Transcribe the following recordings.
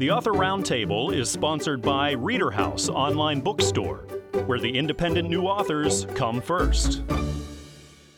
The Author Roundtable is sponsored by Reader House Online Bookstore, where the independent new authors come first.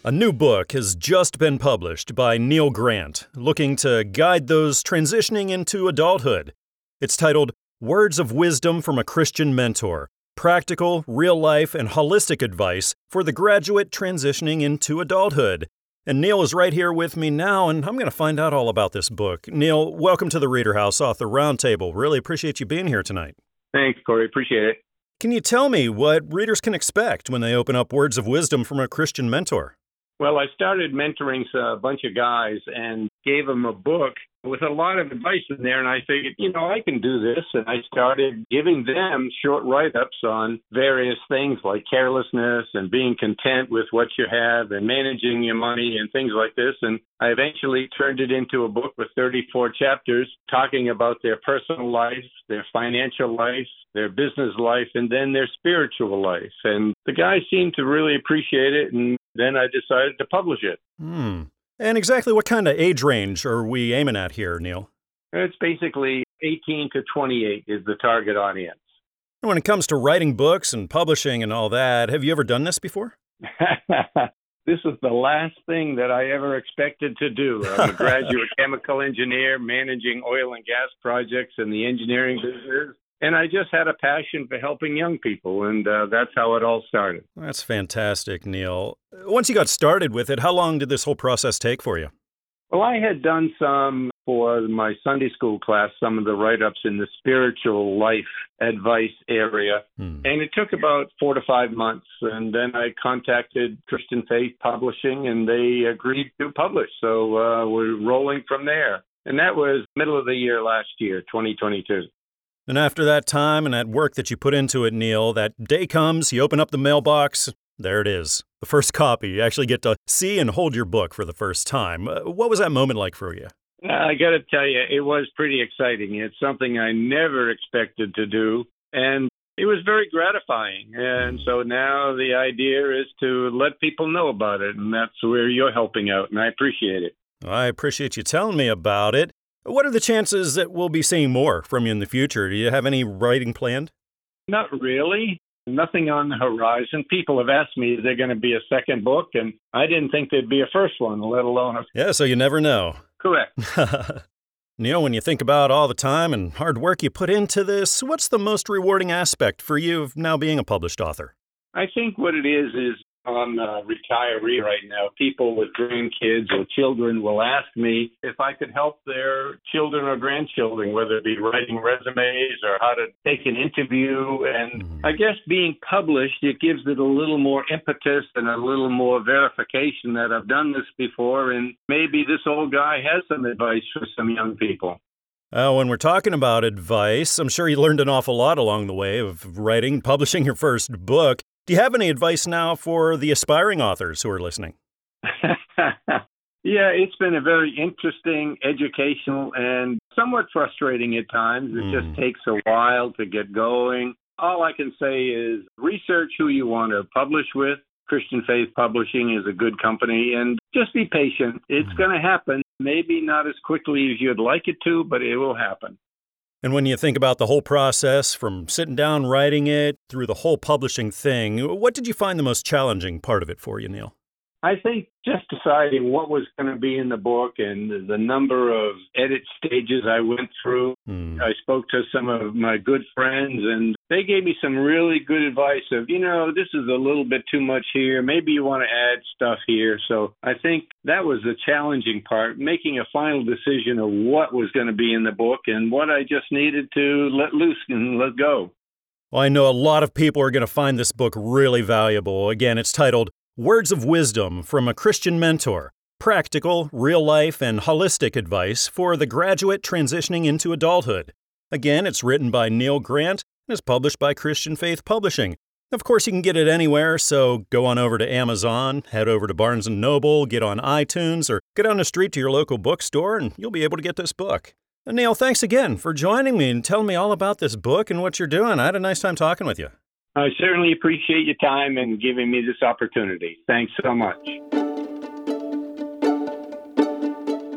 A new book has just been published by Neil Grant, looking to guide those transitioning into adulthood. It's titled Words of Wisdom from a Christian Mentor Practical, Real Life, and Holistic Advice for the Graduate Transitioning into Adulthood. And Neil is right here with me now, and I'm going to find out all about this book. Neil, welcome to the Reader House Author Roundtable. Really appreciate you being here tonight. Thanks, Corey. Appreciate it. Can you tell me what readers can expect when they open up words of wisdom from a Christian mentor? Well, I started mentoring a bunch of guys and gave them a book with a lot of advice in there. And I figured, you know, I can do this. And I started giving them short write ups on various things like carelessness and being content with what you have and managing your money and things like this. And I eventually turned it into a book with 34 chapters talking about their personal life, their financial life, their business life, and then their spiritual life. And the guys seemed to really appreciate it. And then I decided to publish it. Hmm. And exactly what kind of age range are we aiming at here, Neil? It's basically 18 to 28 is the target audience. And when it comes to writing books and publishing and all that, have you ever done this before? this is the last thing that I ever expected to do. I'm a graduate chemical engineer managing oil and gas projects in the engineering business and I just had a passion for helping young people, and uh, that's how it all started. That's fantastic, Neil. Once you got started with it, how long did this whole process take for you? Well, I had done some for my Sunday school class, some of the write ups in the spiritual life advice area. Hmm. And it took about four to five months. And then I contacted Christian Faith Publishing, and they agreed to publish. So uh, we're rolling from there. And that was middle of the year last year, 2022. And after that time and that work that you put into it, Neil, that day comes, you open up the mailbox, there it is. The first copy. You actually get to see and hold your book for the first time. Uh, what was that moment like for you? I got to tell you, it was pretty exciting. It's something I never expected to do. And it was very gratifying. And so now the idea is to let people know about it. And that's where you're helping out. And I appreciate it. I appreciate you telling me about it. What are the chances that we'll be seeing more from you in the future? Do you have any writing planned? Not really. Nothing on the horizon. People have asked me, is there going to be a second book? And I didn't think there'd be a first one, let alone a. Yeah, so you never know. Correct. Neil, when you think about all the time and hard work you put into this, what's the most rewarding aspect for you of now being a published author? I think what it is is I'm a retiree right now. People with grandkids or children will ask me if I could help their children or grandchildren, whether it be writing resumes or how to take an interview. And mm-hmm. I guess being published, it gives it a little more impetus and a little more verification that I've done this before. And maybe this old guy has some advice for some young people. Uh, when we're talking about advice, I'm sure you learned an awful lot along the way of writing, publishing your first book. Do you have any advice now for the aspiring authors who are listening? yeah, it's been a very interesting, educational, and somewhat frustrating at times. It mm. just takes a while to get going. All I can say is research who you want to publish with. Christian Faith Publishing is a good company, and just be patient. It's mm. going to happen. Maybe not as quickly as you'd like it to, but it will happen. And when you think about the whole process, from sitting down writing it through the whole publishing thing, what did you find the most challenging part of it for you, Neil? I think just deciding what was going to be in the book and the number of edit stages I went through. Mm. I spoke to some of my good friends and they gave me some really good advice of, you know, this is a little bit too much here. Maybe you want to add stuff here. So I think that was the challenging part, making a final decision of what was going to be in the book and what I just needed to let loose and let go. Well, I know a lot of people are going to find this book really valuable. Again, it's titled Words of wisdom from a Christian mentor. Practical, real life, and holistic advice for the graduate transitioning into adulthood. Again, it's written by Neil Grant, and is published by Christian Faith Publishing. Of course, you can get it anywhere, so go on over to Amazon, head over to Barnes & Noble, get on iTunes, or get down the street to your local bookstore and you'll be able to get this book. And Neil, thanks again for joining me and telling me all about this book and what you're doing. I had a nice time talking with you. I certainly appreciate your time and giving me this opportunity. Thanks so much.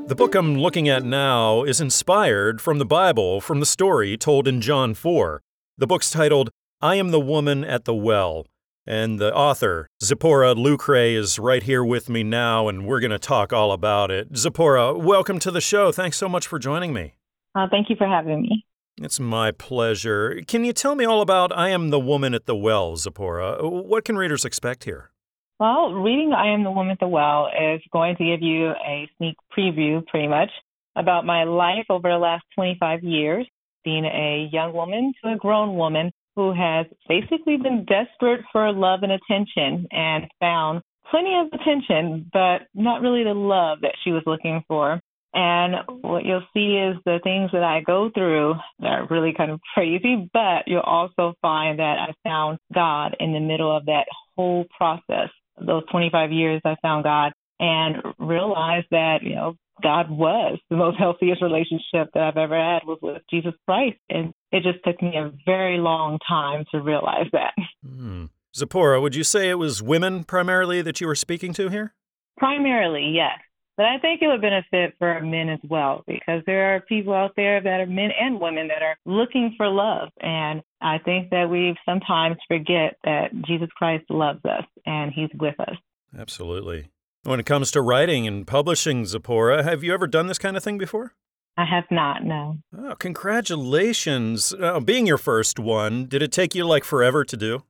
The book I'm looking at now is inspired from the Bible, from the story told in John 4. The book's titled I Am the Woman at the Well, and the author, Zipporah Lucre, is right here with me now, and we're going to talk all about it. Zipporah, welcome to the show. Thanks so much for joining me. Uh, thank you for having me. It's my pleasure. Can you tell me all about I Am the Woman at the Well, Zipporah? What can readers expect here? Well, reading I Am the Woman at the Well is going to give you a sneak preview, pretty much, about my life over the last 25 years, being a young woman to a grown woman who has basically been desperate for love and attention and found plenty of attention, but not really the love that she was looking for. And what you'll see is the things that I go through that are really kind of crazy, but you'll also find that I found God in the middle of that whole process. Those 25 years, I found God and realized that, you know, God was the most healthiest relationship that I've ever had was with Jesus Christ. And it just took me a very long time to realize that. Mm. Zipporah, would you say it was women primarily that you were speaking to here? Primarily, yes. But I think it would benefit for men as well because there are people out there that are men and women that are looking for love. And I think that we sometimes forget that Jesus Christ loves us and he's with us. Absolutely. When it comes to writing and publishing, Zipporah, have you ever done this kind of thing before? I have not, no. Oh, congratulations. Oh, being your first one, did it take you like forever to do?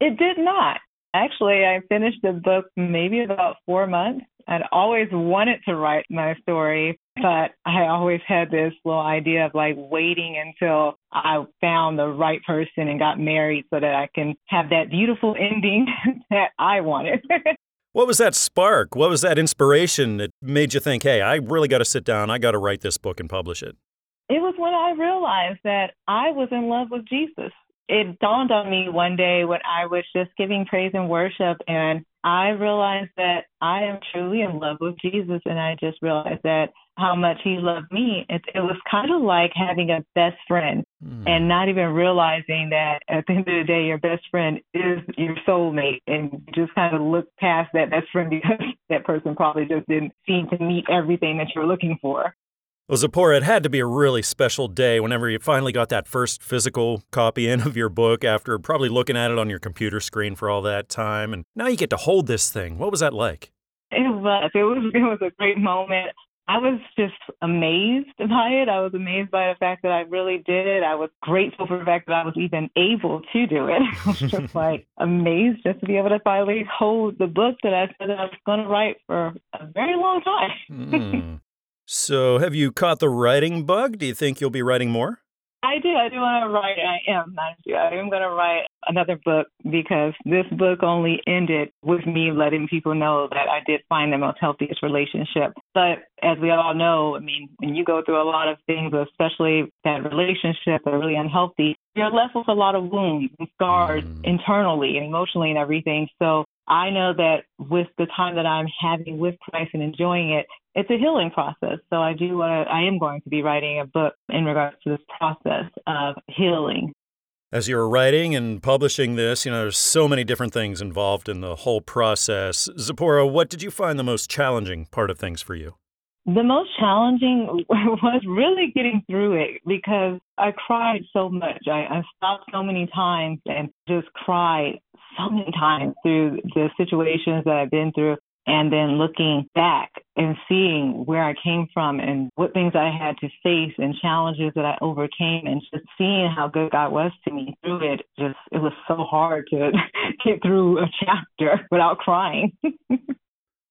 It did not. Actually, I finished the book maybe about four months. I'd always wanted to write my story, but I always had this little idea of like waiting until I found the right person and got married so that I can have that beautiful ending that I wanted. what was that spark? What was that inspiration that made you think, hey, I really got to sit down, I got to write this book and publish it? It was when I realized that I was in love with Jesus it dawned on me one day when I was just giving praise and worship, and I realized that I am truly in love with Jesus, and I just realized that how much He loved me. It, it was kind of like having a best friend, mm. and not even realizing that at the end of the day, your best friend is your soulmate, and just kind of look past that best friend because that person probably just didn't seem to meet everything that you're looking for. Well, Zipporah, it had to be a really special day whenever you finally got that first physical copy in of your book after probably looking at it on your computer screen for all that time. And now you get to hold this thing. What was that like? It was. It was, it was a great moment. I was just amazed by it. I was amazed by the fact that I really did it. I was grateful for the fact that I was even able to do it. I was just like amazed just to be able to finally hold the book that I said that I was going to write for a very long time. mm. So, have you caught the writing bug? Do you think you'll be writing more? I do. I do want to write. I am. I am going to write another book because this book only ended with me letting people know that I did find the most healthiest relationship. But as we all know, I mean, when you go through a lot of things, especially that relationship that are really unhealthy, you're left with a lot of wounds and scars mm. internally and emotionally and everything. So I know that with the time that I'm having with Christ and enjoying it, it's a healing process. So I do want to, I am going to be writing a book in regards to this process of healing. As you're writing and publishing this, you know, there's so many different things involved in the whole process. Zipporah, what did you find the most challenging part of things for you? The most challenging was really getting through it because I cried so much. I, I stopped so many times and just cried so many times through the situations that I've been through and then looking back and seeing where I came from and what things I had to face and challenges that I overcame and just seeing how good God was to me through it just it was so hard to get through a chapter without crying.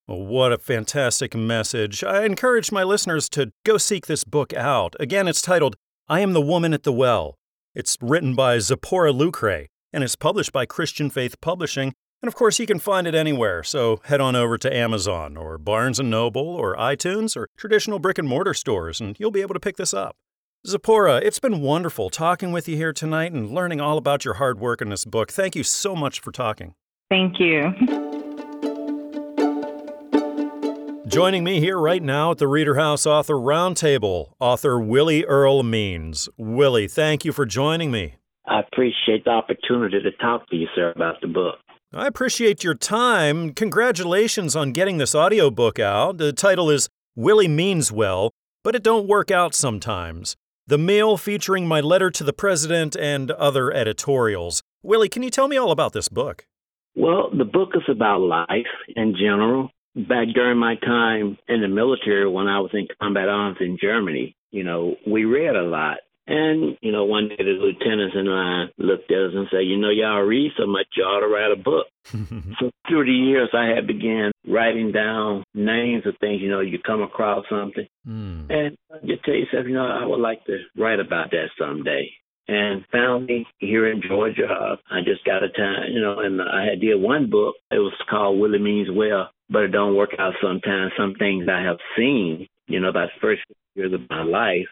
Well, what a fantastic message. I encourage my listeners to go seek this book out. Again, it's titled I Am the Woman at the Well. It's written by Zipporah Lucre and is published by Christian Faith Publishing. And of course, you can find it anywhere, so head on over to Amazon or Barnes & Noble or iTunes or traditional brick and mortar stores and you'll be able to pick this up. Zipporah, it's been wonderful talking with you here tonight and learning all about your hard work in this book. Thank you so much for talking. Thank you. Joining me here right now at the Reader House Author Roundtable, author Willie Earl Means. Willie, thank you for joining me. I appreciate the opportunity to talk to you, sir, about the book. I appreciate your time. Congratulations on getting this audiobook out. The title is Willie Means Well, but it don't work out sometimes. The Mail featuring my letter to the president and other editorials. Willie, can you tell me all about this book? Well, the book is about life in general. Back during my time in the military, when I was in combat arms in Germany, you know, we read a lot. And, you know, one day the lieutenants and I looked at us and said, you know, y'all read so much, you ought to write a book. so through the years, I had began writing down names of things, you know, you come across something. Mm. And you tell yourself, you know, I would like to write about that someday. And finally, here in Georgia, I just got a time, you know, and I had did one book. It was called Willie Means Well, but it don't work out sometimes. Some things I have seen, you know, about the first years of my life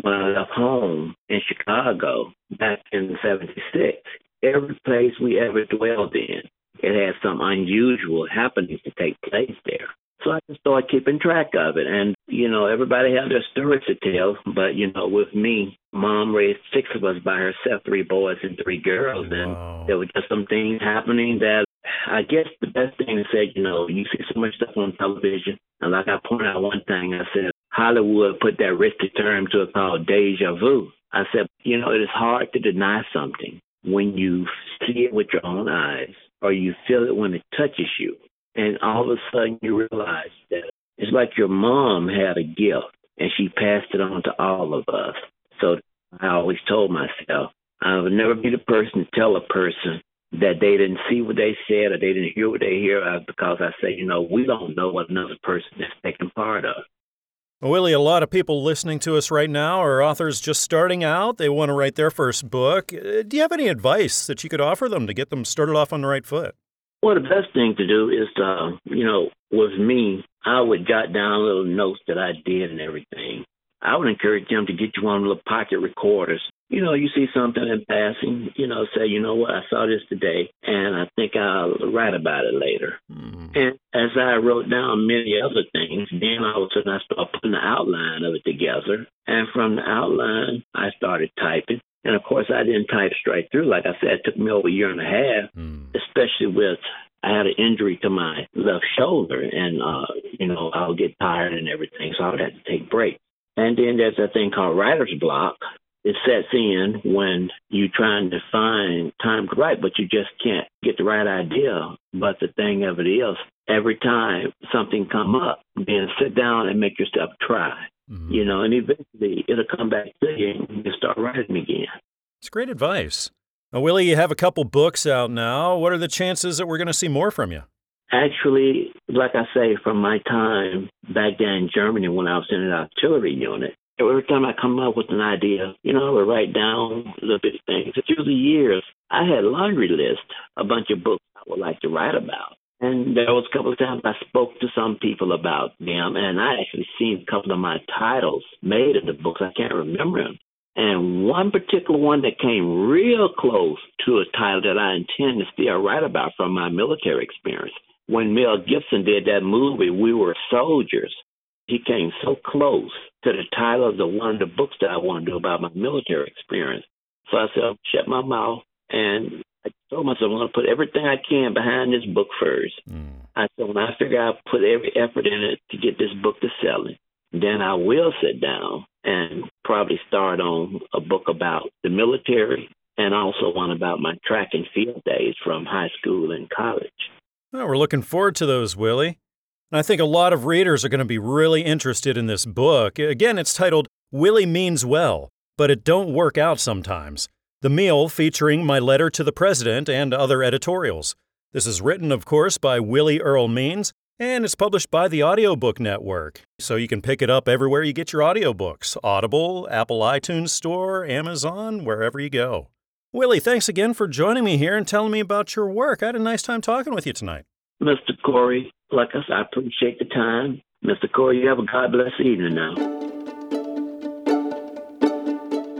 when I left home in Chicago back in 76, every place we ever dwelled in, it had some unusual happenings to take place there. So I just started keeping track of it. And, you know, everybody had their stories to tell. But, you know, with me, mom raised six of us by herself, three boys and three girls. Wow. And there were just some things happening that I guess the best thing to say, you know, you see so much stuff on television. And like I pointed out one thing, I said, Hollywood put that risky term to it called deja vu. I said, you know, it is hard to deny something when you see it with your own eyes or you feel it when it touches you. And all of a sudden you realize that it's like your mom had a gift and she passed it on to all of us. So I always told myself, I would never be the person to tell a person that they didn't see what they said or they didn't hear what they hear uh, because I say, you know, we don't know what another person is taking part of. Willie, a lot of people listening to us right now are authors just starting out. They want to write their first book. Uh, do you have any advice that you could offer them to get them started off on the right foot? Well, the best thing to do is to, you know, with me, I would jot down little notes that I did and everything. I would encourage them to get you one of the pocket recorders you know, you see something in passing, you know, say, you know what, I saw this today, and I think I'll write about it later. Mm-hmm. And as I wrote down many other things, then all of a sudden I started putting the outline of it together. And from the outline, I started typing. And of course, I didn't type straight through. Like I said, it took me over a year and a half, mm. especially with I had an injury to my left shoulder, and uh, you know I would get tired and everything, so I would have to take breaks. And then there's a thing called writer's block, it sets in when you're trying to find time to write, but you just can't get the right idea. But the thing of it is, every time something come up, then sit down and make yourself try. Mm-hmm. You know, and eventually it'll come back to you and you start writing again. It's great advice. Now, Willie, you have a couple books out now. What are the chances that we're going to see more from you? Actually, like I say, from my time back then in Germany when I was in an artillery unit, every time I come up with an idea, you know, I would write down little bit things. Through the years, I had a laundry list, a bunch of books I would like to write about. And there was a couple of times I spoke to some people about them, and I actually seen a couple of my titles made in the books. I can't remember them. And one particular one that came real close to a title that I intend to still write about from my military experience. When Mel Gibson did that movie, We Were Soldiers, he came so close to the title of the one of the books that I want to do about my military experience. So I said, I'll shut my mouth and I told myself I'm going to put everything I can behind this book first. Mm. I said when I figure out put every effort in it to get this book to selling, then I will sit down and probably start on a book about the military and also one about my track and field days from high school and college. Well, we're looking forward to those, Willie. And I think a lot of readers are going to be really interested in this book. Again, it's titled Willie Means Well, but it don't work out sometimes. The Meal featuring my letter to the president and other editorials. This is written, of course, by Willie Earl Means, and it's published by the Audiobook Network. So you can pick it up everywhere you get your audiobooks Audible, Apple iTunes Store, Amazon, wherever you go. Willie, thanks again for joining me here and telling me about your work. I had a nice time talking with you tonight. Mr. Corey, like I said, I appreciate the time. Mr. Corey, you have a God bless evening now.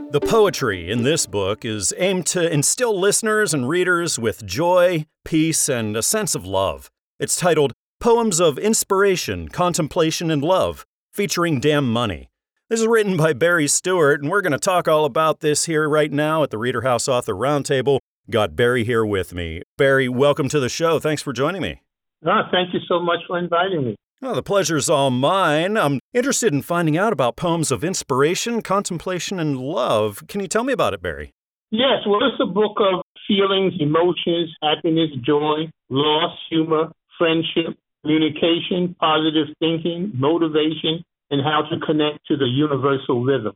The poetry in this book is aimed to instill listeners and readers with joy, peace, and a sense of love. It's titled Poems of Inspiration, Contemplation, and Love, featuring Damn Money. This is written by Barry Stewart, and we're going to talk all about this here right now at the Reader House Author Roundtable. Got Barry here with me. Barry, welcome to the show. Thanks for joining me. Oh, thank you so much for inviting me. Oh, the pleasure's all mine. I'm interested in finding out about poems of inspiration, contemplation, and love. Can you tell me about it, Barry? Yes, well, it's a book of feelings, emotions, happiness, joy, loss, humor, friendship, communication, positive thinking, motivation, and how to connect to the universal rhythm.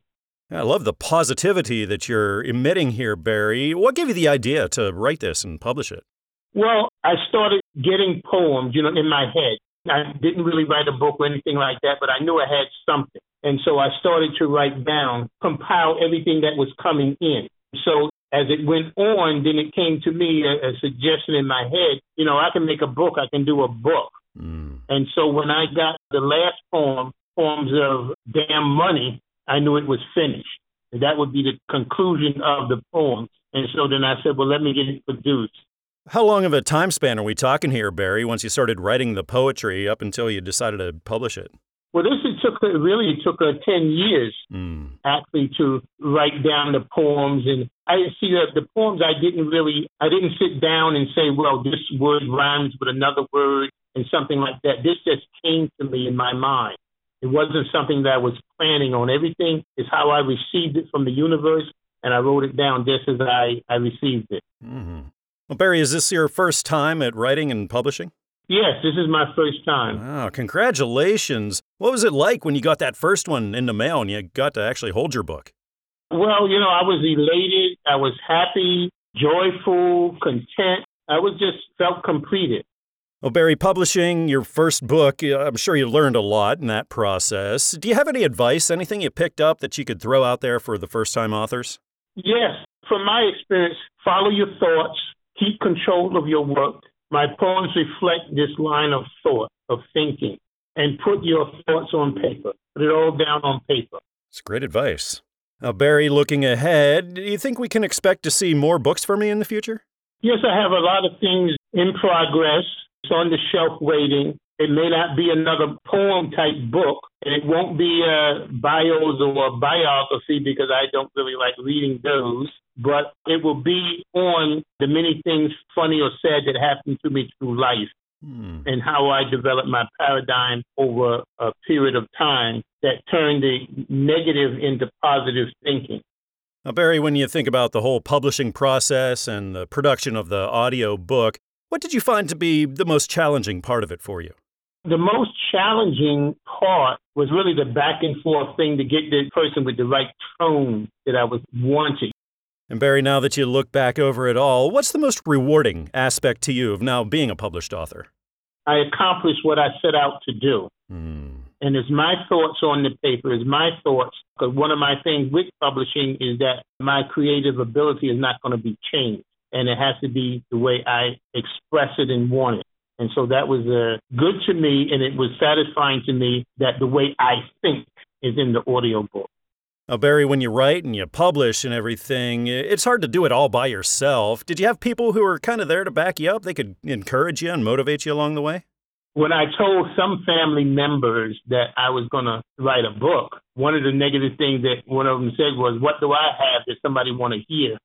I love the positivity that you're emitting here, Barry. What gave you the idea to write this and publish it? Well, I started getting poems, you know, in my head. I didn't really write a book or anything like that, but I knew I had something. And so I started to write down, compile everything that was coming in. So as it went on, then it came to me a, a suggestion in my head, you know, I can make a book, I can do a book. Mm. And so when I got the last poem, Poems of Damn Money, I knew it was finished. And that would be the conclusion of the poem. And so then I said, well, let me get it produced. How long of a time span are we talking here, Barry, once you started writing the poetry up until you decided to publish it? Well, this it took really took uh, ten years mm. actually to write down the poems, and I see that the poems I didn't really I didn't sit down and say, well, this word rhymes with another word and something like that. This just came to me in my mind. It wasn't something that I was planning on. Everything is how I received it from the universe, and I wrote it down just as I I received it. Mm-hmm. Well, Barry, is this your first time at writing and publishing? Yes, this is my first time. Wow, congratulations. What was it like when you got that first one in the mail and you got to actually hold your book? Well, you know, I was elated. I was happy, joyful, content. I was just felt completed. Well, Barry, publishing your first book, I'm sure you learned a lot in that process. Do you have any advice, anything you picked up that you could throw out there for the first time authors? Yes. From my experience, follow your thoughts, Keep control of your work. My poems reflect this line of thought, of thinking, and put your thoughts on paper. Put it all down on paper. It's great advice. Now, Barry, looking ahead, do you think we can expect to see more books from you in the future? Yes, I have a lot of things in progress. It's on the shelf waiting. It may not be another poem type book, and it won't be a bios or a biography because I don't really like reading those but it will be on the many things funny or sad that happened to me through life hmm. and how I developed my paradigm over a period of time that turned the negative into positive thinking. Now, Barry, when you think about the whole publishing process and the production of the audio book, what did you find to be the most challenging part of it for you? The most challenging part was really the back and forth thing to get the person with the right tone that I was wanting. And Barry, now that you look back over it all, what's the most rewarding aspect to you of now being a published author? I accomplished what I set out to do. Mm. And it's my thoughts on the paper, it's my thoughts. Because one of my things with publishing is that my creative ability is not going to be changed. And it has to be the way I express it and want it. And so that was uh, good to me, and it was satisfying to me that the way I think is in the audio book. Now, Barry, when you write and you publish and everything, it's hard to do it all by yourself. Did you have people who were kind of there to back you up? They could encourage you and motivate you along the way? When I told some family members that I was going to write a book, one of the negative things that one of them said was, What do I have that somebody want to hear?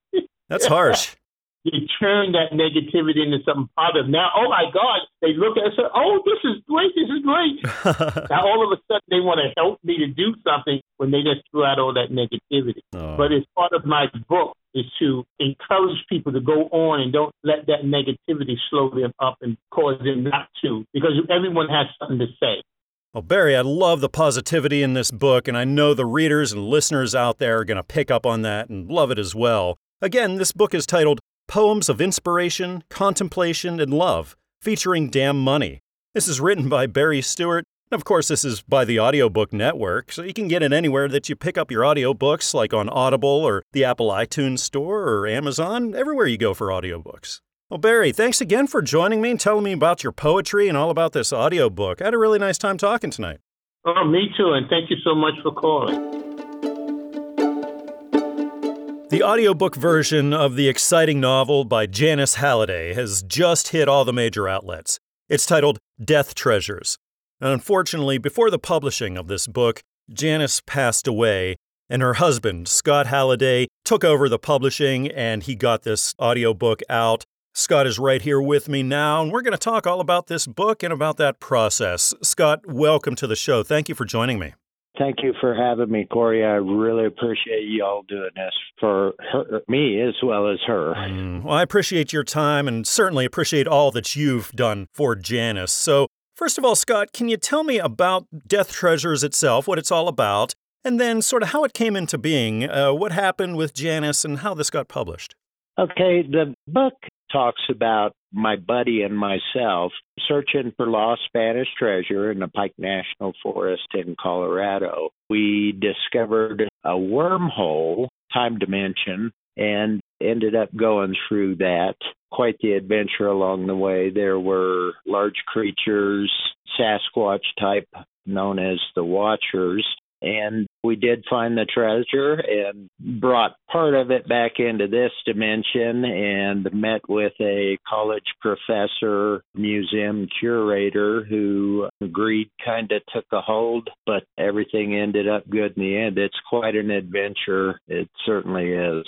That's harsh you turn that negativity into something positive. Now, oh my God, they look at it and say, oh, this is great, this is great. now, all of a sudden, they want to help me to do something when they just threw out all that negativity. Oh. But it's part of my book is to encourage people to go on and don't let that negativity slow them up and cause them not to, because everyone has something to say. Well, Barry, I love the positivity in this book, and I know the readers and listeners out there are going to pick up on that and love it as well. Again, this book is titled Poems of Inspiration, Contemplation, and Love, featuring Damn Money. This is written by Barry Stewart. And of course, this is by the Audiobook Network, so you can get it anywhere that you pick up your audiobooks, like on Audible or the Apple iTunes Store or Amazon, everywhere you go for audiobooks. Well, Barry, thanks again for joining me and telling me about your poetry and all about this audiobook. I had a really nice time talking tonight. Oh, me too, and thank you so much for calling. The audiobook version of the exciting novel by Janice Halliday has just hit all the major outlets. It's titled Death Treasures. And unfortunately, before the publishing of this book, Janice passed away, and her husband, Scott Halliday, took over the publishing and he got this audiobook out. Scott is right here with me now, and we're going to talk all about this book and about that process. Scott, welcome to the show. Thank you for joining me. Thank you for having me, Corey. I really appreciate you all doing this for her, me as well as her. Mm, well, I appreciate your time and certainly appreciate all that you've done for Janice. So, first of all, Scott, can you tell me about Death Treasures itself, what it's all about, and then sort of how it came into being, uh, what happened with Janice, and how this got published? Okay, the book talks about my buddy and myself searching for lost Spanish treasure in the Pike National Forest in Colorado. We discovered a wormhole, time dimension, and ended up going through that. Quite the adventure along the way. There were large creatures, Sasquatch type, known as the Watchers, and we did find the treasure and brought part of it back into this dimension and met with a college professor, museum curator who agreed kind of took a hold, but everything ended up good in the end. It's quite an adventure. It certainly is.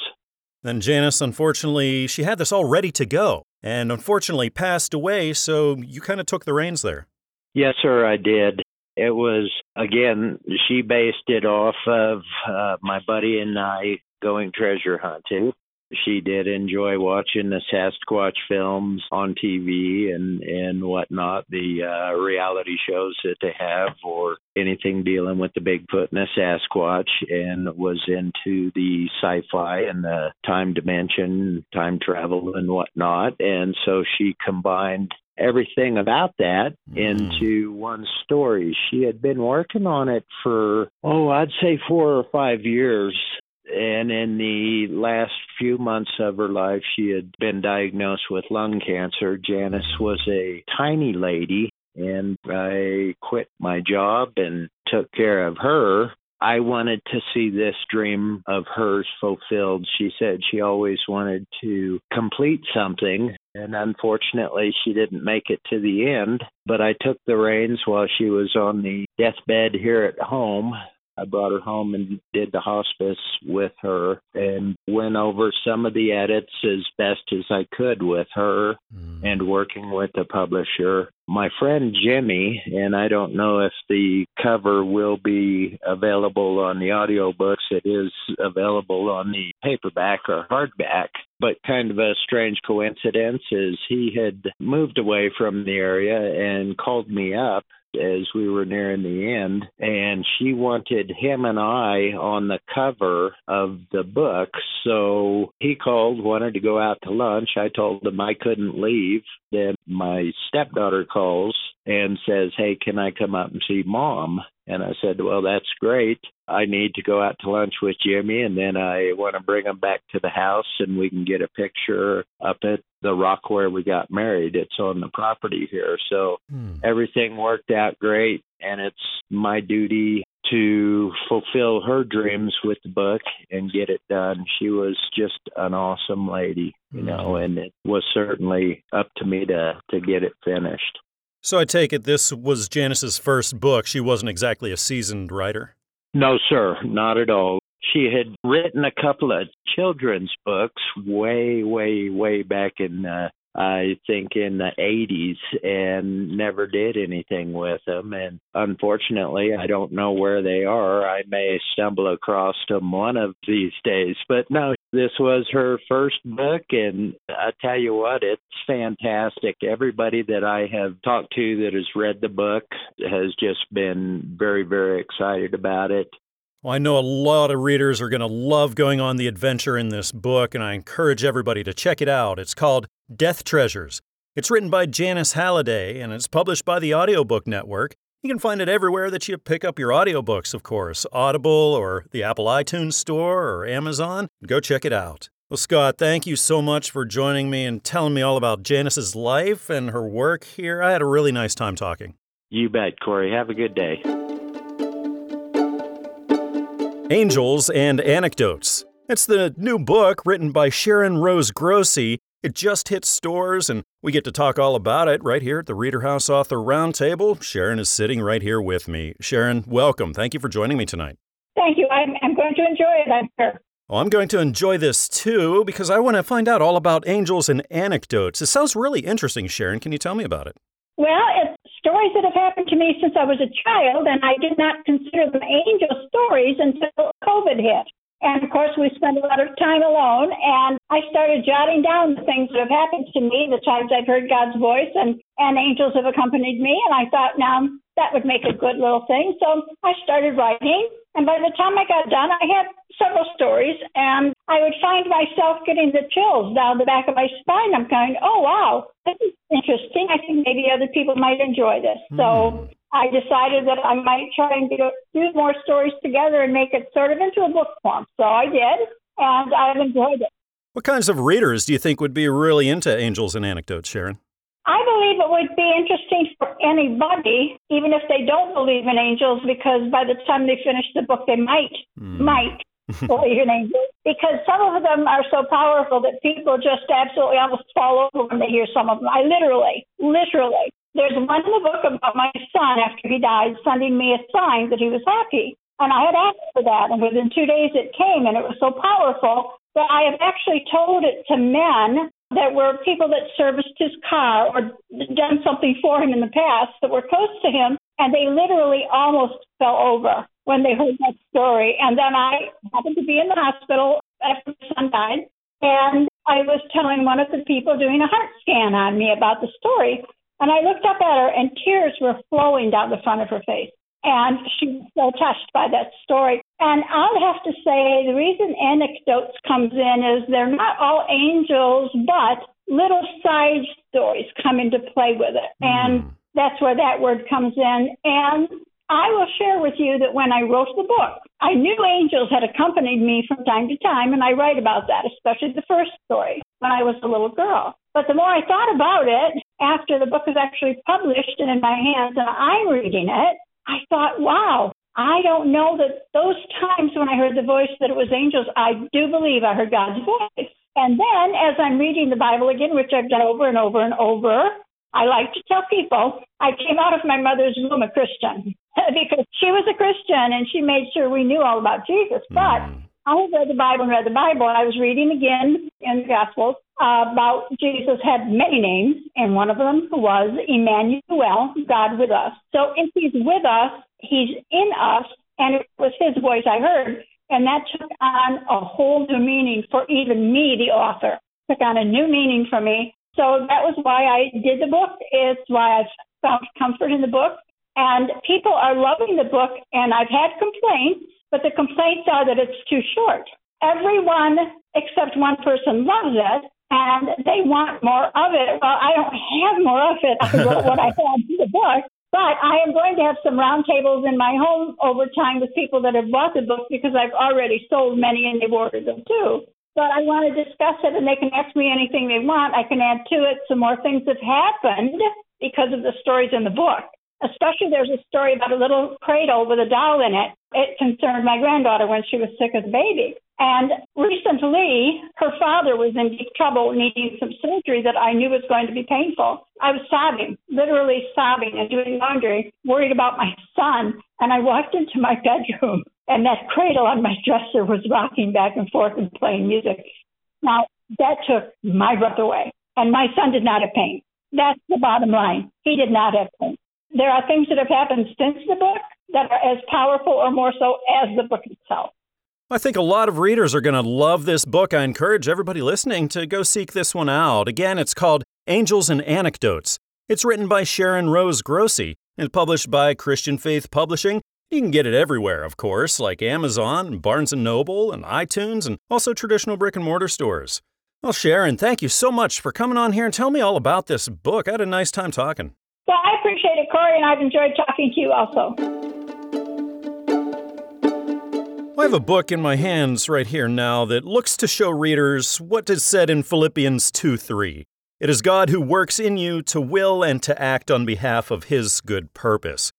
Then Janice, unfortunately, she had this all ready to go and unfortunately passed away, so you kind of took the reins there. Yes, sir, I did. It was, again, she based it off of uh, my buddy and I going treasure hunting. She did enjoy watching the Sasquatch films on TV and and whatnot, the uh, reality shows that they have, or anything dealing with the Bigfoot and the Sasquatch, and was into the sci-fi and the time dimension, time travel, and whatnot. And so she combined everything about that mm. into one story. She had been working on it for, oh, I'd say four or five years. And in the last few months of her life, she had been diagnosed with lung cancer. Janice was a tiny lady, and I quit my job and took care of her I wanted to see this dream of hers fulfilled. She said she always wanted to complete something, and unfortunately, she didn't make it to the end. But I took the reins while she was on the deathbed here at home I brought her home and did the hospice with her and went over some of the edits as best as I could with her mm. and working with the publisher. My friend Jimmy, and I don't know if the cover will be available on the audiobooks. It is available on the paperback or hardback. But kind of a strange coincidence is he had moved away from the area and called me up as we were nearing the end, and she wanted him and I on the cover of the book. So he called, wanted to go out to lunch. I told him I couldn't leave. Then my stepdaughter calls and says, Hey, can I come up and see mom? And I said, Well, that's great. I need to go out to lunch with Jimmy, and then I want to bring him back to the house, and we can get a picture up at the rock where we got married. It's on the property here. So hmm. everything worked out great, and it's my duty to fulfill her dreams with the book and get it done. She was just an awesome lady, you hmm. know, and it was certainly up to me to to get it finished. So I take it this was Janice's first book. She wasn't exactly a seasoned writer. No, sir, not at all. She had written a couple of children's books way, way, way back in, uh, I think, in the 80s and never did anything with them. And unfortunately, I don't know where they are. I may stumble across them one of these days. But no, this was her first book, and I tell you what, it's fantastic. Everybody that I have talked to that has read the book has just been very, very excited about it. Well, I know a lot of readers are going to love going on the adventure in this book, and I encourage everybody to check it out. It's called Death Treasures. It's written by Janice Halliday, and it's published by the Audiobook Network. You can find it everywhere that you pick up your audiobooks, of course Audible or the Apple iTunes Store or Amazon. Go check it out. Well, Scott, thank you so much for joining me and telling me all about Janice's life and her work here. I had a really nice time talking. You bet, Corey. Have a good day. Angels and Anecdotes It's the new book written by Sharon Rose Grossi. It just hit stores, and we get to talk all about it right here at the Reader House Author Roundtable. Sharon is sitting right here with me. Sharon, welcome. Thank you for joining me tonight. Thank you. I'm, I'm going to enjoy it, I'm sure. Well, I'm going to enjoy this too because I want to find out all about angels and anecdotes. It sounds really interesting, Sharon. Can you tell me about it? Well, it's stories that have happened to me since I was a child, and I did not consider them angel stories until COVID hit. And of course, we spend a lot of time alone. And I started jotting down the things that have happened to me, the times I've heard God's voice, and, and angels have accompanied me. And I thought, now that would make a good little thing. So I started writing. And by the time I got done, I had several stories, and I would find myself getting the chills down the back of my spine. I'm going, oh, wow, this is interesting. I think maybe other people might enjoy this. Mm. So I decided that I might try and do more stories together and make it sort of into a book form. So I did, and I've enjoyed it. What kinds of readers do you think would be really into angels and anecdotes, Sharon? I believe it would be interesting for anybody, even if they don't believe in angels, because by the time they finish the book, they might, mm. might believe in angels. Because some of them are so powerful that people just absolutely almost fall over when they hear some of them. I literally, literally there's one in the book about my son after he died sending me a sign that he was happy. And I had asked for that, and within two days it came, and it was so powerful that I have actually told it to men that were people that serviced his car or done something for him in the past that were close to him, and they literally almost fell over when they heard that story. And then I happened to be in the hospital after my son died, and I was telling one of the people doing a heart scan on me about the story. And I looked up at her, and tears were flowing down the front of her face. And she was so touched by that story. And I'll have to say, the reason anecdotes comes in is they're not all angels, but little side stories come into play with it. Mm. And that's where that word comes in. And I will share with you that when I wrote the book, I knew angels had accompanied me from time to time, and I write about that, especially the first story when I was a little girl. But the more I thought about it, after the book was actually published and in my hands and I'm reading it, I thought, wow, I don't know that those times when I heard the voice that it was angels, I do believe I heard God's voice. And then as I'm reading the Bible again, which I've done over and over and over, I like to tell people I came out of my mother's womb a Christian because she was a Christian and she made sure we knew all about Jesus. But mm. I read the Bible and read the Bible, and I was reading again in the Gospels about Jesus had many names, and one of them was Emmanuel, God with us. So if He's with us, He's in us, and it was His voice I heard, and that took on a whole new meaning for even me, the author. Took on a new meaning for me so that was why I did the book. It's why I've found comfort in the book. And people are loving the book, and I've had complaints, but the complaints are that it's too short. Everyone except one person loves it, and they want more of it. Well, I don't have more of it. I wrote what I had in the book. But I am going to have some roundtables in my home over time with people that have bought the book because I've already sold many and they've ordered them too but I want to discuss it and they can ask me anything they want. I can add to it some more things that have happened because of the stories in the book. Especially there's a story about a little cradle with a doll in it. It concerned my granddaughter when she was sick as a baby. And recently, her father was in deep trouble, needing some surgery that I knew was going to be painful. I was sobbing, literally sobbing and doing laundry, worried about my son. And I walked into my bedroom and that cradle on my dresser was rocking back and forth and playing music. Now, that took my breath away. And my son did not have pain. That's the bottom line. He did not have pain. There are things that have happened since the book that are as powerful or more so as the book itself. I think a lot of readers are going to love this book. I encourage everybody listening to go seek this one out. Again, it's called Angels and Anecdotes. It's written by Sharon Rose Grossi and published by Christian Faith Publishing you can get it everywhere, of course, like Amazon, Barnes & Noble, and iTunes, and also traditional brick and mortar stores. Well, Sharon, thank you so much for coming on here and tell me all about this book. I had a nice time talking. Well, I appreciate it, Corey, and I've enjoyed talking to you also. I have a book in my hands right here now that looks to show readers what is said in Philippians 2 3. It is God who works in you to will and to act on behalf of His good purpose.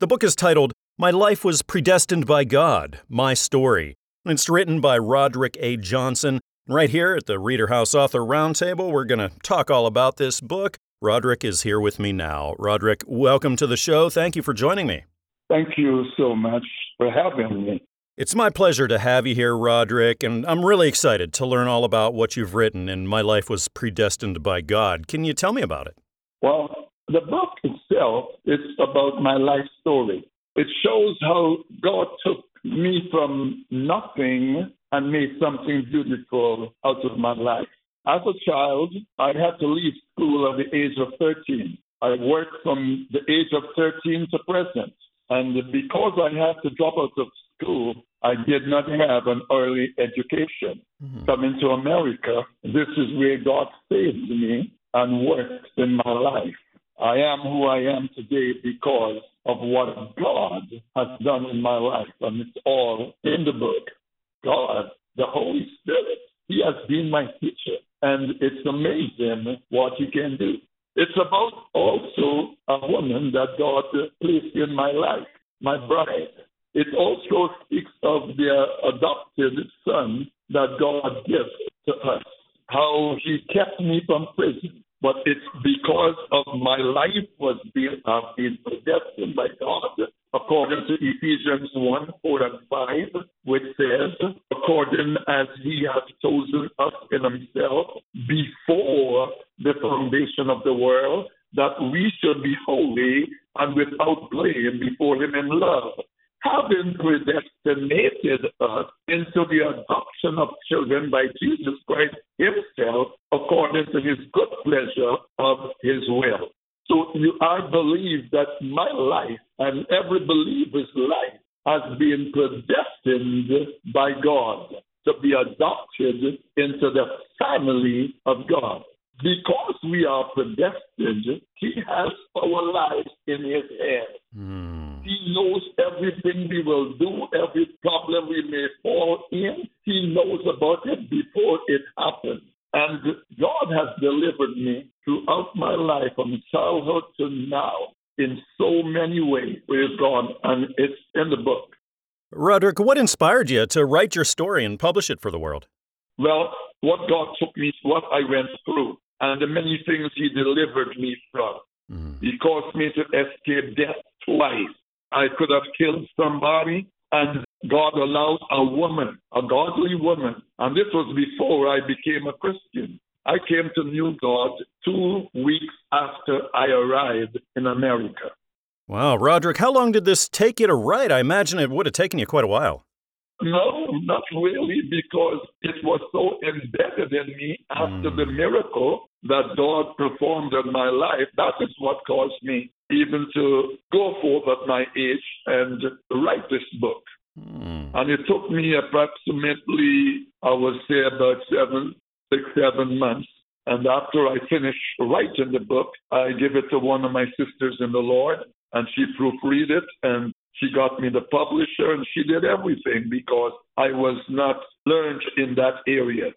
The book is titled my life was predestined by God, my story. It's written by Roderick A. Johnson. Right here at the Reader House Author Roundtable, we're going to talk all about this book. Roderick is here with me now. Roderick, welcome to the show. Thank you for joining me. Thank you so much for having me. It's my pleasure to have you here, Roderick, and I'm really excited to learn all about what you've written and My Life Was Predestined by God. Can you tell me about it? Well, the book itself is about my life story. It shows how God took me from nothing and made something beautiful out of my life. As a child, I had to leave school at the age of 13. I worked from the age of 13 to present. And because I had to drop out of school, I did not have an early education. Mm-hmm. Coming to America, this is where God saved me and worked in my life. I am who I am today because of what God has done in my life, and it's all in the book. God, the Holy Spirit, He has been my teacher, and it's amazing what you can do. It's about also a woman that God placed in my life, my bride. It also speaks of the adopted son that God gives to us, how He kept me from prison but it's because of my life was being, uh, being predestined by God, according to Ephesians 1 4 and 5, which says, according as He has chosen us in Himself before the foundation of the world, that we should be holy and without blame before Him in love having predestinated us into the adoption of children by Jesus Christ Himself according to His good pleasure of His will. So you, I believe that my life and every believer's life has been predestined by God to be adopted into the family of God. Because we are predestined, He has our lives in His hands. Mm. He knows everything we will do, every problem we may fall in. He knows about it before it happens. And God has delivered me throughout my life from childhood to now in so many ways. Praise God. And it's in the book. Roderick, what inspired you to write your story and publish it for the world? Well, what God took me, what I went through, and the many things He delivered me from. Mm. He caused me to escape death twice. I could have killed somebody, and God allowed a woman, a godly woman, and this was before I became a Christian. I came to New God two weeks after I arrived in America. Wow, Roderick, how long did this take you to write? I imagine it would have taken you quite a while. No, not really, because it was so embedded in me after mm. the miracle that God performed in my life. That is what caused me even to go forth at my age and write this book. Mm. And it took me approximately, I would say, about seven, six, seven months. And after I finished writing the book, I gave it to one of my sisters in the Lord, and she proofread it and she got me the publisher and she did everything because I was not learned in that area.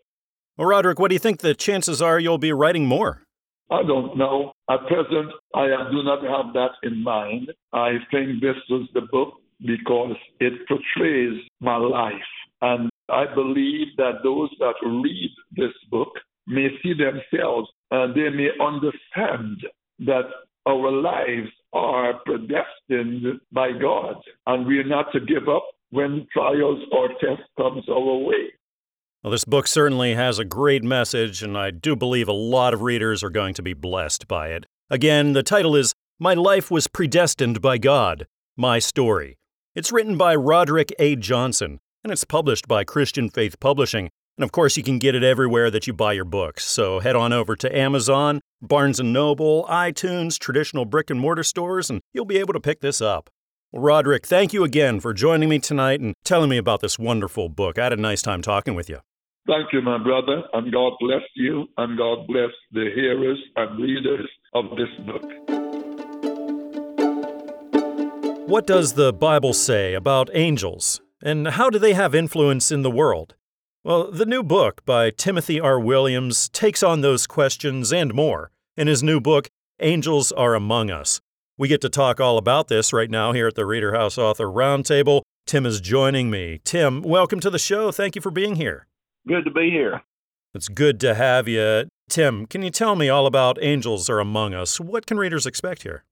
Well, Roderick, what do you think the chances are you'll be writing more? I don't know. At present, I do not have that in mind. I think this was the book because it portrays my life. And I believe that those that read this book may see themselves and they may understand that our lives are predestined by God, and we are not to give up when trials or tests comes our way. Well, this book certainly has a great message, and I do believe a lot of readers are going to be blessed by it. Again, the title is My Life Was Predestined by God My Story. It's written by Roderick A. Johnson, and it's published by Christian Faith Publishing. And of course, you can get it everywhere that you buy your books. So head on over to Amazon, Barnes & Noble, iTunes, traditional brick and mortar stores, and you'll be able to pick this up. Roderick, thank you again for joining me tonight and telling me about this wonderful book. I had a nice time talking with you. Thank you, my brother, and God bless you, and God bless the hearers and readers of this book. What does the Bible say about angels, and how do they have influence in the world? Well, the new book by Timothy R. Williams takes on those questions and more in his new book, Angels Are Among Us. We get to talk all about this right now here at the Reader House Author Roundtable. Tim is joining me. Tim, welcome to the show. Thank you for being here. Good to be here. It's good to have you. Tim, can you tell me all about Angels Are Among Us? What can readers expect here?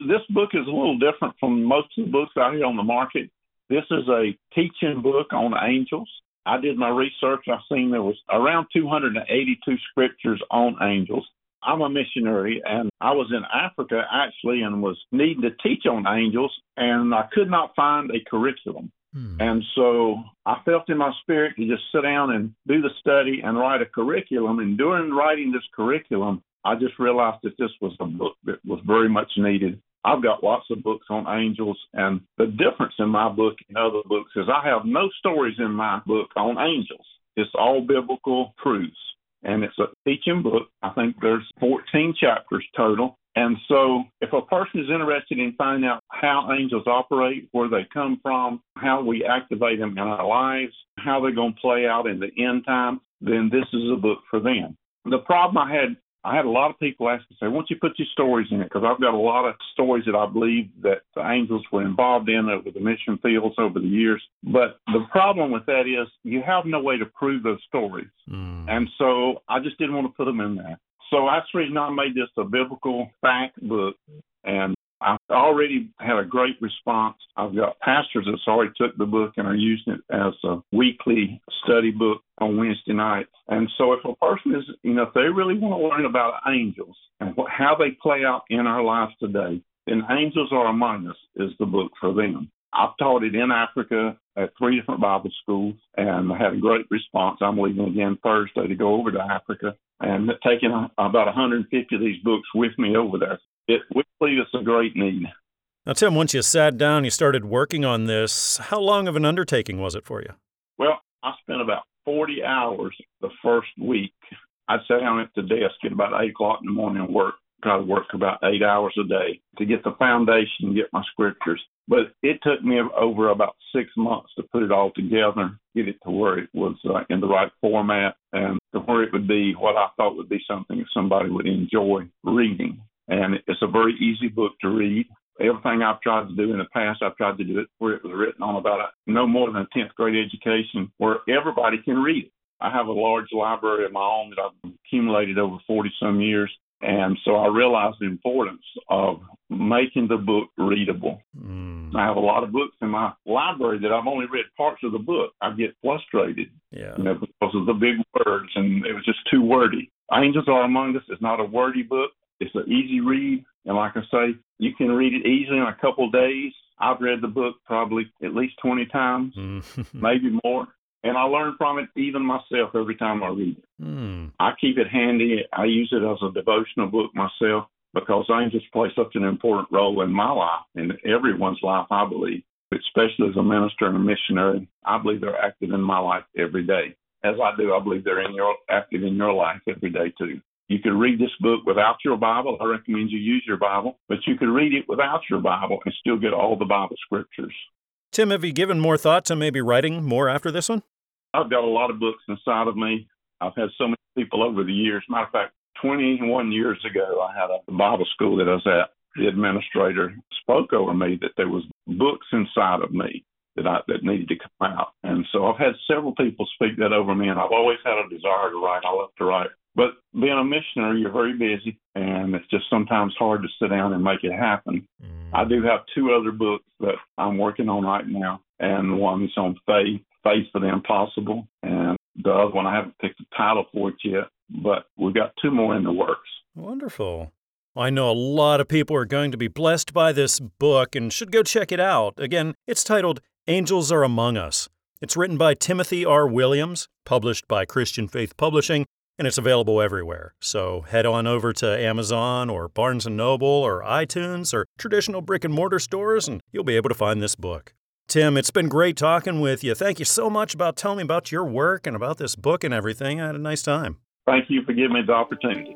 This book is a little different from most of the books out here on the market. This is a teaching book on angels. I did my research. I've seen there was around 282 scriptures on angels. I'm a missionary and I was in Africa actually and was needing to teach on angels and I could not find a curriculum. Hmm. And so I felt in my spirit to just sit down and do the study and write a curriculum. And during writing this curriculum, I just realized that this was a book that was very much needed. I've got lots of books on angels, and the difference in my book and other books is I have no stories in my book on angels. It's all biblical truths. And it's a teaching book. I think there's 14 chapters total. And so, if a person is interested in finding out how angels operate, where they come from, how we activate them in our lives, how they're going to play out in the end time, then this is a book for them. The problem I had I had a lot of people ask me, say, why don't you put your stories in it? Because I've got a lot of stories that I believe that the angels were involved in over the mission fields over the years. But the problem with that is you have no way to prove those stories. Mm. And so I just didn't want to put them in there. So that's the reason I made this a biblical fact book. And I've already had a great response. I've got pastors that's already took the book and are using it as a weekly study book on Wednesday nights. And so if a person is, you know, if they really want to learn about angels and what, how they play out in our lives today, then Angels Are Among Us is the book for them. I've taught it in Africa at three different Bible schools and I had a great response. I'm leaving again Thursday to go over to Africa and taking about 150 of these books with me over there. It, we believe it's a great need. Now, Tim, once you sat down, you started working on this. How long of an undertaking was it for you? Well, I spent about 40 hours the first week. I'd sit down at the desk at about 8 o'clock in the morning and work, try to work about eight hours a day to get the foundation, get my scriptures. But it took me over about six months to put it all together, get it to where it was uh, in the right format, and to where it would be what I thought would be something somebody would enjoy reading. And it's a very easy book to read. Everything I've tried to do in the past, I've tried to do it where it was written on about a, no more than a 10th grade education where everybody can read it. I have a large library of my own that I've accumulated over 40 some years. And so I realized the importance of making the book readable. Mm. I have a lot of books in my library that I've only read parts of the book. I get frustrated, yeah. you know, because of the big words, and it was just too wordy. Angels Are Among Us is not a wordy book. It's an easy read, and like I say, you can read it easily in a couple of days. I've read the book probably at least 20 times, maybe more. And I learn from it even myself every time I read it. Mm. I keep it handy. I use it as a devotional book myself because angels play such an important role in my life, in everyone's life, I believe, especially as a minister and a missionary. I believe they're active in my life every day. As I do, I believe they're in your active in your life every day too. You could read this book without your Bible. I recommend you use your Bible, but you could read it without your Bible and still get all the Bible scriptures. Tim, have you given more thought to maybe writing more after this one? I've got a lot of books inside of me. I've had so many people over the years. Matter of fact, 21 years ago, I had a Bible school that I was at. The administrator spoke over me that there was books inside of me that I that needed to come out, and so I've had several people speak that over me, and I've always had a desire to write. I love to write. But being a missionary, you're very busy, and it's just sometimes hard to sit down and make it happen. Mm. I do have two other books that I'm working on right now, and one's on faith, faith for the impossible, and the other one I haven't picked a title for it yet, but we've got two more in the works. Wonderful. I know a lot of people are going to be blessed by this book and should go check it out. Again, it's titled Angels Are Among Us. It's written by Timothy R. Williams, published by Christian Faith Publishing, and it's available everywhere. So head on over to Amazon or Barnes & Noble or iTunes or traditional brick and mortar stores and you'll be able to find this book. Tim, it's been great talking with you. Thank you so much about telling me about your work and about this book and everything. I had a nice time. Thank you for giving me the opportunity.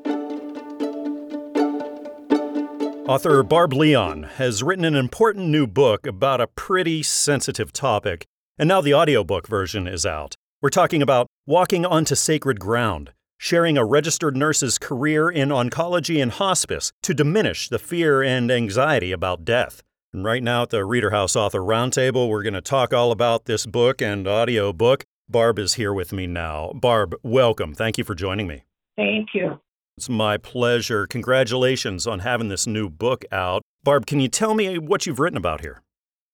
Author Barb Leon has written an important new book about a pretty sensitive topic, and now the audiobook version is out. We're talking about walking onto sacred ground sharing a registered nurse's career in oncology and hospice to diminish the fear and anxiety about death. And right now at the Reader House Author Roundtable, we're going to talk all about this book and audio book. Barb is here with me now. Barb, welcome. Thank you for joining me. Thank you. It's my pleasure. Congratulations on having this new book out. Barb, can you tell me what you've written about here?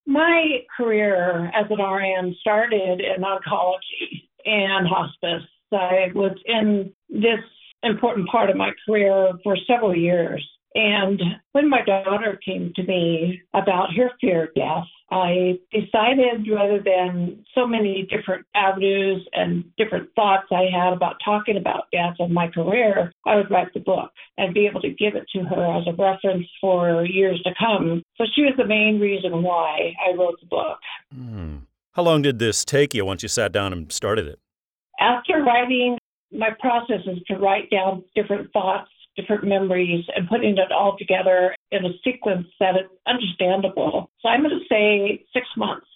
My career as an RN started in oncology and hospice. I was in this important part of my career for several years. And when my daughter came to me about her fear of death, I decided rather than so many different avenues and different thoughts I had about talking about death in my career, I would write the book and be able to give it to her as a reference for years to come. So she was the main reason why I wrote the book. Hmm. How long did this take you once you sat down and started it? Writing, my process is to write down different thoughts different memories and putting it all together in a sequence that is understandable. So I'm going to say six months.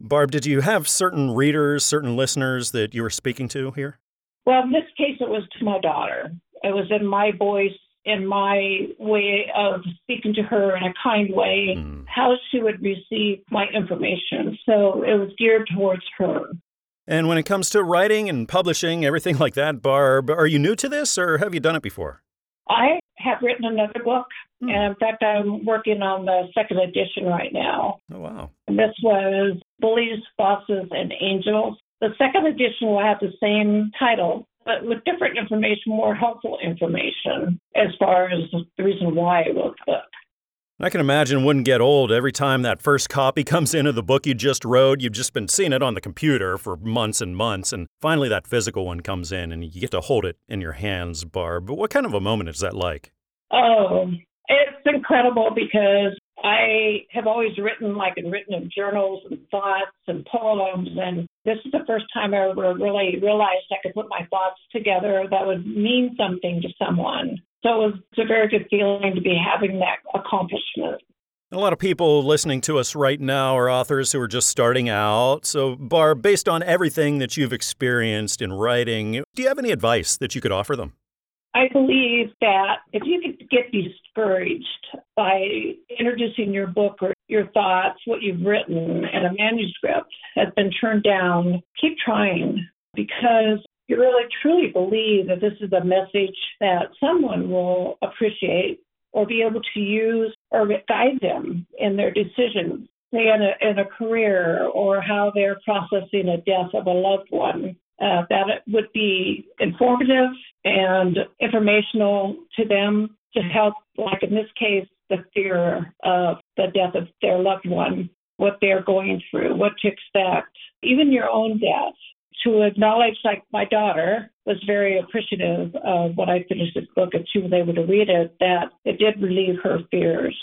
Barb, did you have certain readers, certain listeners that you were speaking to here? Well, in this case, it was to my daughter. It was in my voice, in my way of speaking to her in a kind way, mm. how she would receive my information. So it was geared towards her. And when it comes to writing and publishing, everything like that, Barb, are you new to this or have you done it before? I have written another book, hmm. and in fact, I'm working on the second edition right now. Oh, wow. And this was Bullies, Bosses, and Angels. The second edition will have the same title, but with different information, more helpful information as far as the reason why I wrote the book. I can imagine wouldn't get old every time that first copy comes into the book you just wrote. You've just been seeing it on the computer for months and months, and finally that physical one comes in and you get to hold it in your hands, Barb. But what kind of a moment is that like? Oh, it's incredible because I have always written like and written in journals and thoughts and poems, and this is the first time I ever really realized I could put my thoughts together that would mean something to someone. So it was a very good feeling to be having that accomplishment. A lot of people listening to us right now are authors who are just starting out. So, Barb, based on everything that you've experienced in writing, do you have any advice that you could offer them? I believe that if you could get discouraged by introducing your book or your thoughts, what you've written, and a manuscript has been turned down, keep trying because you really truly believe that this is a message that someone will appreciate or be able to use or guide them in their decisions, say in a, in a career or how they're processing a death of a loved one. Uh, that it would be informative and informational to them to help, like in this case, the fear of the death of their loved one, what they're going through, what to expect, even your own death to acknowledge, like my daughter was very appreciative of when I finished this book and she was able to read it, that it did relieve her fears.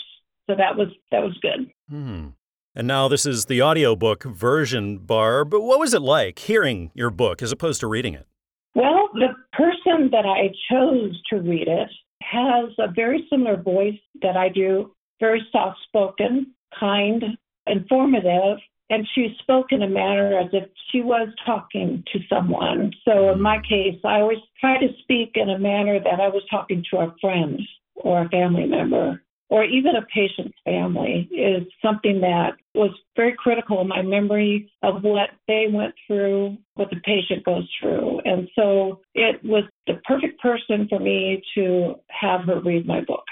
So that was that was good. Hmm. And now this is the audiobook version, Barb. But what was it like hearing your book as opposed to reading it? Well, the person that I chose to read it has a very similar voice that I do, very soft spoken, kind, informative, and she spoke in a manner as if she was talking to someone. So in my case, I always try to speak in a manner that I was talking to a friend or a family member or even a patient's family is something that was very critical in my memory of what they went through, what the patient goes through. And so it was the perfect person for me to have her read my book.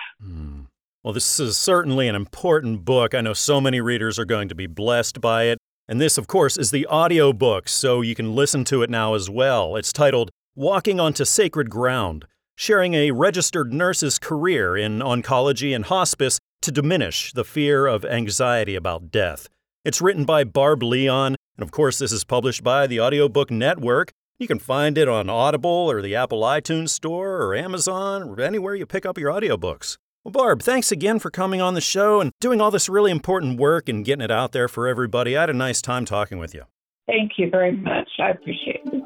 Well, this is certainly an important book. I know so many readers are going to be blessed by it. And this, of course, is the audiobook, so you can listen to it now as well. It's titled Walking Onto Sacred Ground, sharing a registered nurse's career in oncology and hospice to diminish the fear of anxiety about death. It's written by Barb Leon, and of course, this is published by the Audiobook Network. You can find it on Audible or the Apple iTunes Store or Amazon or anywhere you pick up your audiobooks. Well, Barb, thanks again for coming on the show and doing all this really important work and getting it out there for everybody. I had a nice time talking with you. Thank you very much. I appreciate it.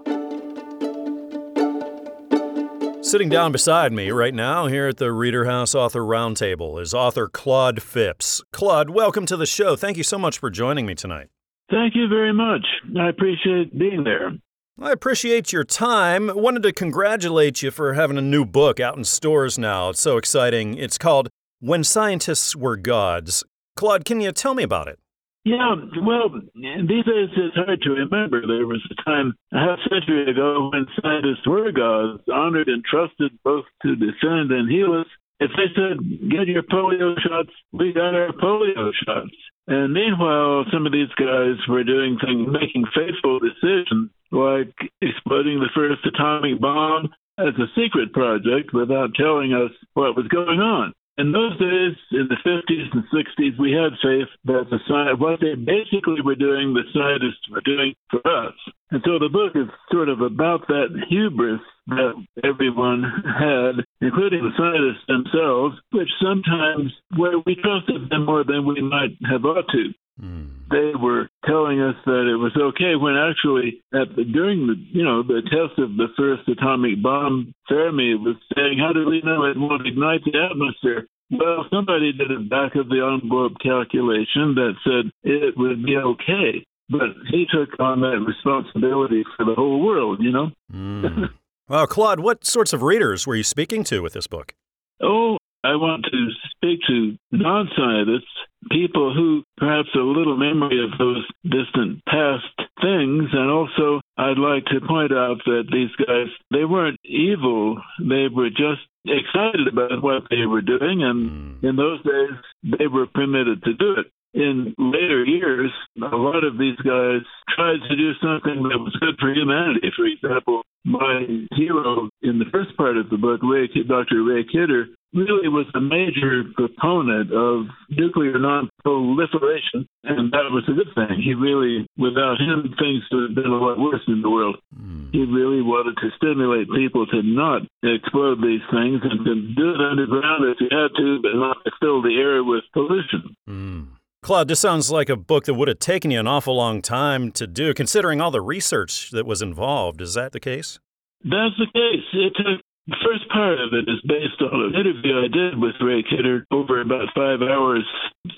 Sitting down beside me right now here at the Reader House Author Roundtable is author Claude Phipps. Claude, welcome to the show. Thank you so much for joining me tonight. Thank you very much. I appreciate being there. I appreciate your time. Wanted to congratulate you for having a new book out in stores now. It's so exciting. It's called When Scientists Were Gods. Claude, can you tell me about it? Yeah, well, these days it's hard to remember. There was a time a half century ago when scientists were gods, honored and trusted both to defend and heal us. If they said, get your polio shots, we got our polio shots. And meanwhile, some of these guys were doing things, making fateful decisions, like exploding the first atomic bomb as a secret project without telling us what was going on. In those days, in the 50s and 60s, we had faith that the science, what they basically were doing, the scientists were doing for us. And so the book is sort of about that hubris that everyone had, including the scientists themselves, which sometimes where we trusted them more than we might have ought to. Mm. They were telling us that it was okay when actually at the, during the you know the test of the first atomic bomb, Fermi was saying, "How do we know it won't ignite the atmosphere?" Well, somebody did a back of the envelope calculation that said it would be okay, but he took on that responsibility for the whole world. You know. Mm. well, Claude, what sorts of readers were you speaking to with this book? Oh, I want to speak to non scientists, people who perhaps a little memory of those distant past things. And also, I'd like to point out that these guys, they weren't evil. They were just excited about what they were doing. And hmm. in those days, they were permitted to do it in later years, a lot of these guys tried to do something that was good for humanity. For example, my hero in the first part of the book, Ray, Dr. Ray Kidder, really was a major proponent of nuclear non-proliferation, and that was a good thing. He really, without him, things would have been a lot worse in the world. Mm. He really wanted to stimulate people to not explode these things and to do it underground if you had to, but not to fill the air with pollution. Mm. Claude, this sounds like a book that would have taken you an awful long time to do, considering all the research that was involved. Is that the case? That's the case. It took the first part of it is based on an interview I did with Ray Kidder over about five hours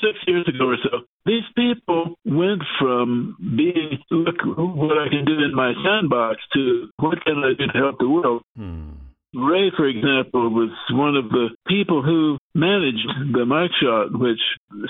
six years ago or so. These people went from being, look what I can do in my sandbox to what can I do to help the world. Hmm. Ray, for example, was one of the people who managed the Mike shot, which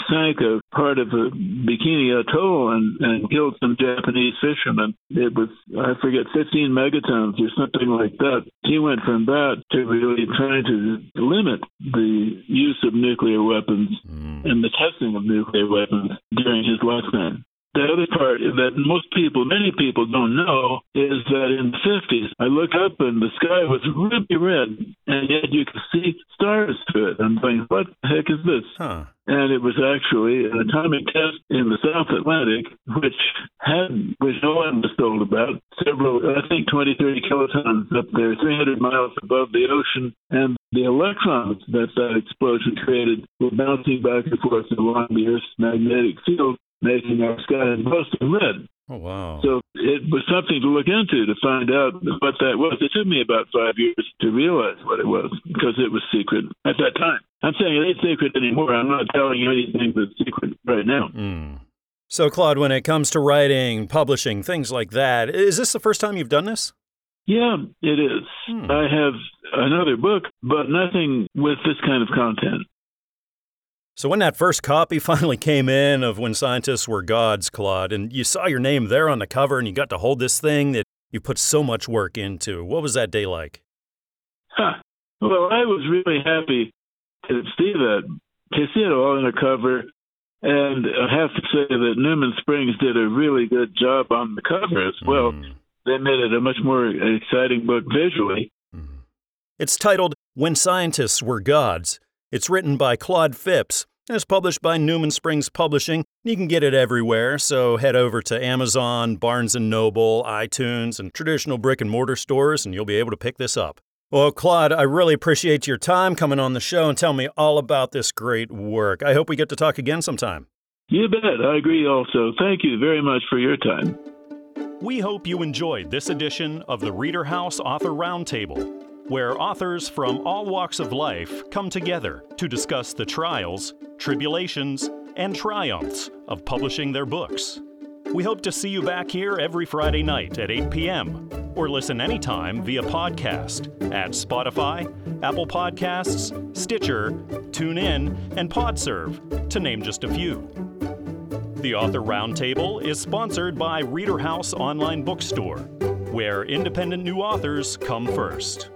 sank a part of a Bikini Atoll and, and killed some Japanese fishermen. It was, I forget, 15 megatons or something like that. He went from that to really trying to limit the use of nuclear weapons mm. and the testing of nuclear weapons during his lifetime. The other part that most people, many people don't know is that in the 50s, I look up and the sky was ruby red, and yet you could see stars through it. I'm going, what the heck is this? Huh. And it was actually an atomic test in the South Atlantic, which had, which no one was told about, several, I think 20, 30 kilotons up there, 300 miles above the ocean. And the electrons that that explosion created were bouncing back and forth along the Earth's magnetic field making our sky in Boston red. Oh, wow. So it was something to look into to find out what that was. It took me about five years to realize what it was because it was secret at that time. I'm saying it ain't secret anymore. I'm not telling you anything that's secret right now. Mm. So, Claude, when it comes to writing, publishing, things like that, is this the first time you've done this? Yeah, it is. Hmm. I have another book, but nothing with this kind of content. So when that first copy finally came in of When Scientists Were Gods, Claude, and you saw your name there on the cover and you got to hold this thing that you put so much work into, what was that day like? Huh. Well, I was really happy to see that, to see it all on the cover. And I have to say that Newman Springs did a really good job on the cover as well. Mm. They made it a much more exciting book visually. Mm. It's titled When Scientists Were Gods. It's written by Claude Phipps is published by Newman Springs Publishing. You can get it everywhere, so head over to Amazon, Barnes & Noble, iTunes, and traditional brick and mortar stores, and you'll be able to pick this up. Well, Claude, I really appreciate your time coming on the show and telling me all about this great work. I hope we get to talk again sometime. You bet. I agree also. Thank you very much for your time. We hope you enjoyed this edition of the Reader House Author Roundtable where authors from all walks of life come together to discuss the trials, tribulations, and triumphs of publishing their books. We hope to see you back here every Friday night at 8 p.m. or listen anytime via podcast at Spotify, Apple Podcasts, Stitcher, TuneIn, and Podserve, to name just a few. The Author Roundtable is sponsored by Reader House Online Bookstore, where independent new authors come first.